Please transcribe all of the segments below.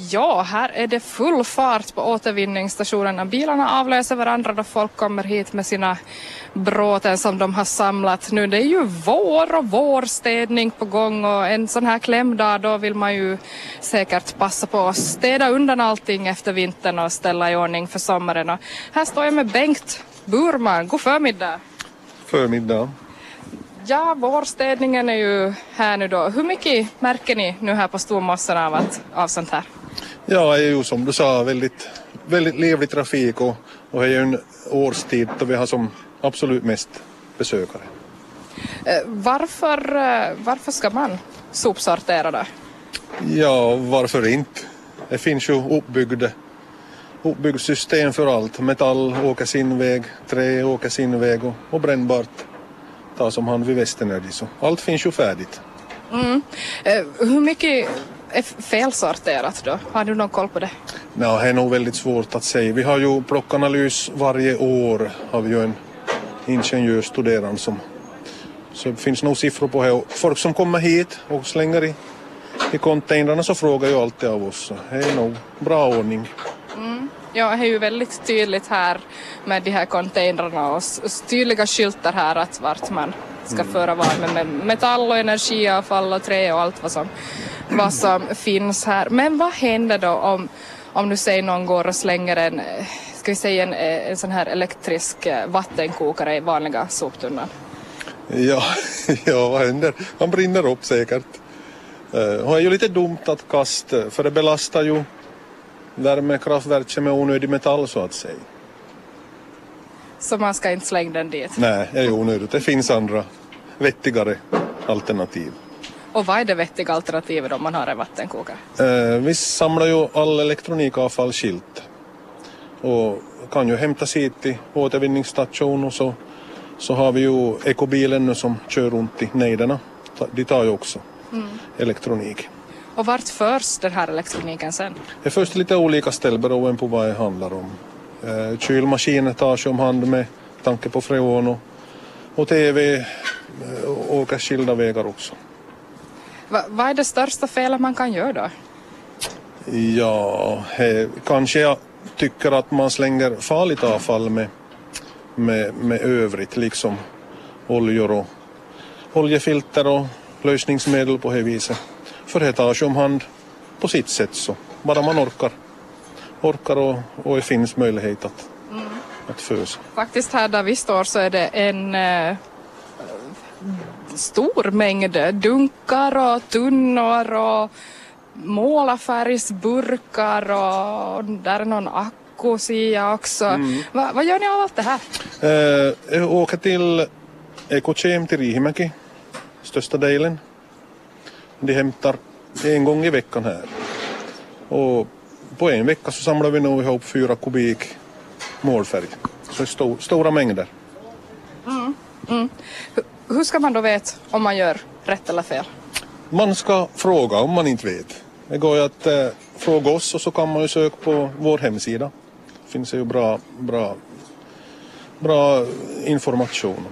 Ja, här är det full fart på återvinningsstationerna. Bilarna avlöser varandra då folk kommer hit med sina bråten som de har samlat nu. Det är ju vår och vårstädning på gång och en sån här klämdag då vill man ju säkert passa på att städa undan allting efter vintern och ställa i ordning för sommaren. Och här står jag med Bengt Burman. God förmiddag! Förmiddag. Ja, vårstädningen är ju här nu då. Hur mycket märker ni nu här på Stormossen av, att, av sånt här? Ja, det är ju som du sa väldigt, väldigt livlig trafik och, och det är ju en årstid då vi har som absolut mest besökare. Eh, Varför, eh, varför ska man sopsortera då? Ja, varför inte? Det finns ju uppbyggda uppbyggt system för allt. Metall åker sin väg, trä åker sin väg och, och brännbart tas om hand vid Västenergy. Så allt finns ju färdigt. Eh, Hur mycket är felsorterat då? Har du någon koll på det? Ja, det är nog väldigt svårt att säga. Vi har ju plockanalys varje år. Har vi ju en ingenjörsstuderande som... Så det finns nog siffror på det. Folk som kommer hit och slänger i, i containrarna så frågar ju alltid av oss. Det är nog bra ordning. Ja, det är ju väldigt tydligt här med de här containrarna och tydliga skyltar här att vart man ska föra vad med, metall och energiavfall och trä och allt vad som, vad som finns här. Men vad händer då om, om du säger någon går och slänger en, eh, ska vi säga en, eh, en sån här elektrisk eh, vattenkokare i vanliga soptunnan? Ja, ja, vad händer? Han brinner upp säkert. Eh, Och det är ju lite dumt att kasta för det belastar ju värmekraftverket med onödig metall så att säga. Så man ska inte slänga den dit. Nej, det är onödigt. Det finns andra vettigare alternativ. Och vad är det vettiga alternativet om man har en vattenkokare? Eh, Vi samlar ju all elektronikavfall skilt och kan ju hämtas hit till återvinningsstation och så, så har vi ju ekobilen nu som kör runt i nejderna. De tar ju också elektronik. Och vart förs den här elektroniken sen? Det är först lite olika ställen beroende på vad det handlar om. Eh, Kylmaskiner tas om hand med tanke på freon och, och TV eh, åker skilda vägar också. Va, vad är det största felet man kan göra då? Ja, eh, kanske jag tycker att man slänger farligt avfall med, med, med övrigt, liksom oljor och oljefilter och lösningsmedel på det viset. För det ju om hand på sitt sätt så, bara man orkar. Orkar och, och det finns möjlighet att, att fösa. Faktiskt här där vi står så är det en eh, stor mängd dunkar och tunnor och målarfärgsburkar och där är någon akku ser jag också. Va, vad gör ni av allt det här? Eh, jag åker till Ekochem till Riihimäki, största delen. De hämtar en gång i veckan här. Och på en vecka så samlar vi nog ihop fyra kubik målfärg. Så sto- stora mängder. Hur ska man då veta om man gör rätt eller fel? Man ska fråga om man inte vet. Det går ju att eh, fråga oss och så kan man ju söka på vår hemsida. Det finns ju bra, bra, bra information.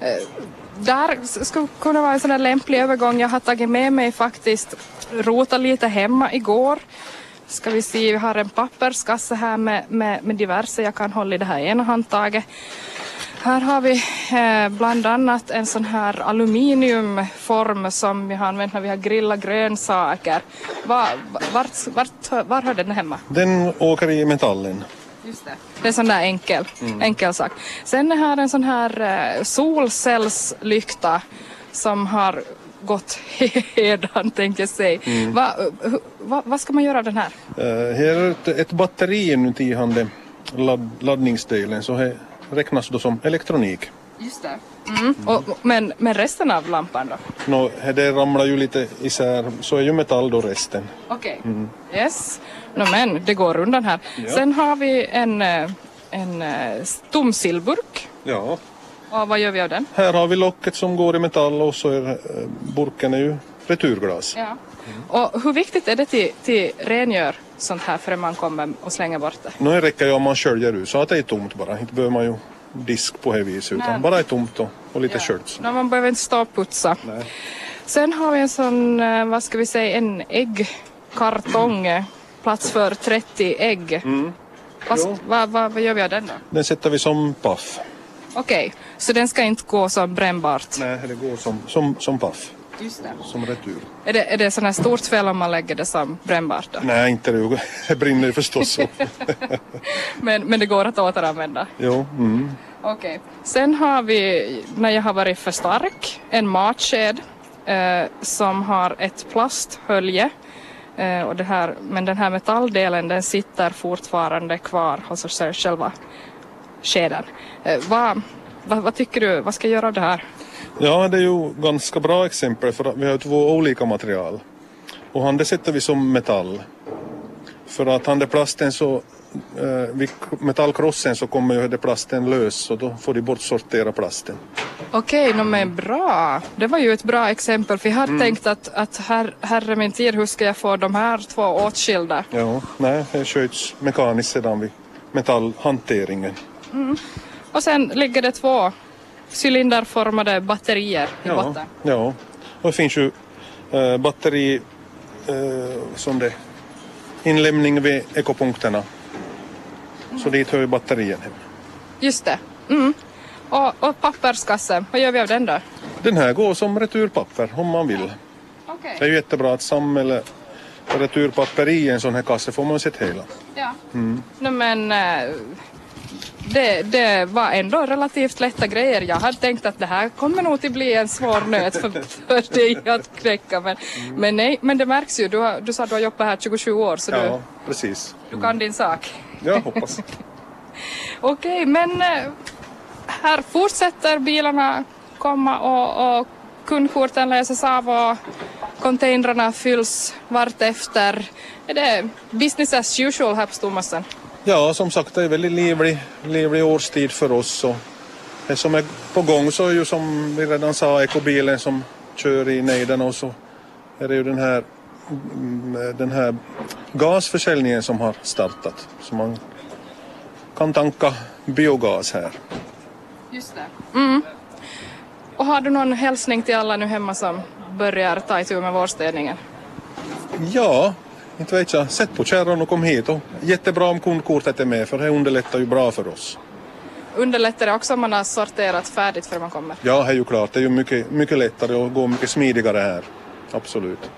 Eh, där skulle kunna vara en sån där lämplig övergång. Jag har tagit med mig faktiskt, rota lite hemma igår. Ska vi se, vi har en papperskasse här med, med, med diverse. Jag kan hålla i det här ena handtaget. Här har vi eh, bland annat en sån här aluminiumform som vi har använt när vi har grillat grönsaker. Var, vart, vart, var hör den hemma? Den åker i metallen. Just det. Det är sån där enkel, enkel sak. Sen är här en sån här eh, solcellslykta som har gått hedan tänkte jag säga. Va, hu- va, vad ska man göra av den här? Uh, här är ett, ett batteri inuti ladd, laddningsdelen så det räknas då som elektronik. Just det. Mm. Och, men, men resten av lampan då? Nå, det ramlar ju lite isär så är ju metall då resten. Okej. Yes. No, men det går undan här. Ja. Sen har vi en, eh, en eh, stomsillburk. Ja. Och vad gör vi av den? Här har vi locket som går i metall och så är eh, burken är ju returglas. Ja. Och hur viktigt är det till, till rengör sånt här förrän man kommer och slänger bort det? Nu räcker ju om man sköljer ut så att det är tomt bara. Inte behöver man ju disk på det viset utan Nej. bara är tomt och, och lite sköljt. No, man behöver inte stå och putsa. Nej. Sen har vi en sån, eh, vad ska vi säga, en ägg, kartong, eh, plats för 30 ägg. Vad, Jo. vad, vad, vad gör vi av den då? Den sätter vi som paff. Okej, så den ska inte gå som brännbart? Nej, det går som, som, som paff. Just det. Som retur. Är det, är det sån här stort fel om man lägger det som brännbart då? Nej, inte det. Det brinner ju förstås så. Men, men det går att återanvända? jo, mm. Okej. Sen har vi, när jag har varit för stark, en matsked eh, som har ett plasthölje. Eh, och det här, men den här metalldelen den sitter fortfarande kvar hos oss själva skeden. Eh, vad, vad, vad tycker du, vad ska jag göra av det här? Ja, det är ju ganska bra exempel för att vi har två olika material. Och han det sätter vi som metall. För att han det plasten så, eh, vid metallkrossen så kommer ju det plasten lös och då får de bortsortera plasten. Okej, no, men bra. Det var ju ett bra exempel för jag hade tänkt att, att här, herre min tid, hur ska jag få de här två åtskilda? Ja, nej, det sköts mekaniskt sedan vid metallhanteringen. Och sen ligger det två cylinderformade batterier i Ja, botten. ja. Och det finns ju eh, batteri eh, som det inlämning vid ekopunkterna. Så dit hör ju batterien hem. Just det. Mm. Och, och papperskassen, vad gör vi av den då? Den här går som returpapper om man vill. Okej. Det är ju jättebra att samla returpapper i en sån här kasse får man sett hela. Ja. No, men eh, det, det var ändå relativt lätta grejer. Jag hade tänkt att det här kommer nog att bli en svår nöt för, för dig att knäcka. Men, men nej, men det märks ju. Du, har, du sa att du har jobbat här 27 år så Ja, precis. du, du kan din sak. Jag hoppas. Okej, men eh, här fortsätter bilarna komma och, och kundkorten läses av och containrarna fylls vartefter. Är det business as usual här på Stormassen? Ja, som sagt, det är väldigt livlig, livlig årstid för oss. Och det som är på gång så är ju som vi redan sa ekobilen som kör i nejden och så är det ju den här, mm, den här gasförsäljningen som har startat. Så man kan tanka biogas här. Just det. Mm. Och har du någon hälsning till alla nu hemma som börjar ta itu med vårstädningen? Ja, inte vet jag. Sätt på kärran och kom hit. Och jättebra om kundkortet är med för det underlättar ju bra för oss. Underlättar det också om man har sorterat färdigt för man kommer? Ja, det är ju klart. Det är ju mycket, mycket lättare och går mycket smidigare här. Absolut.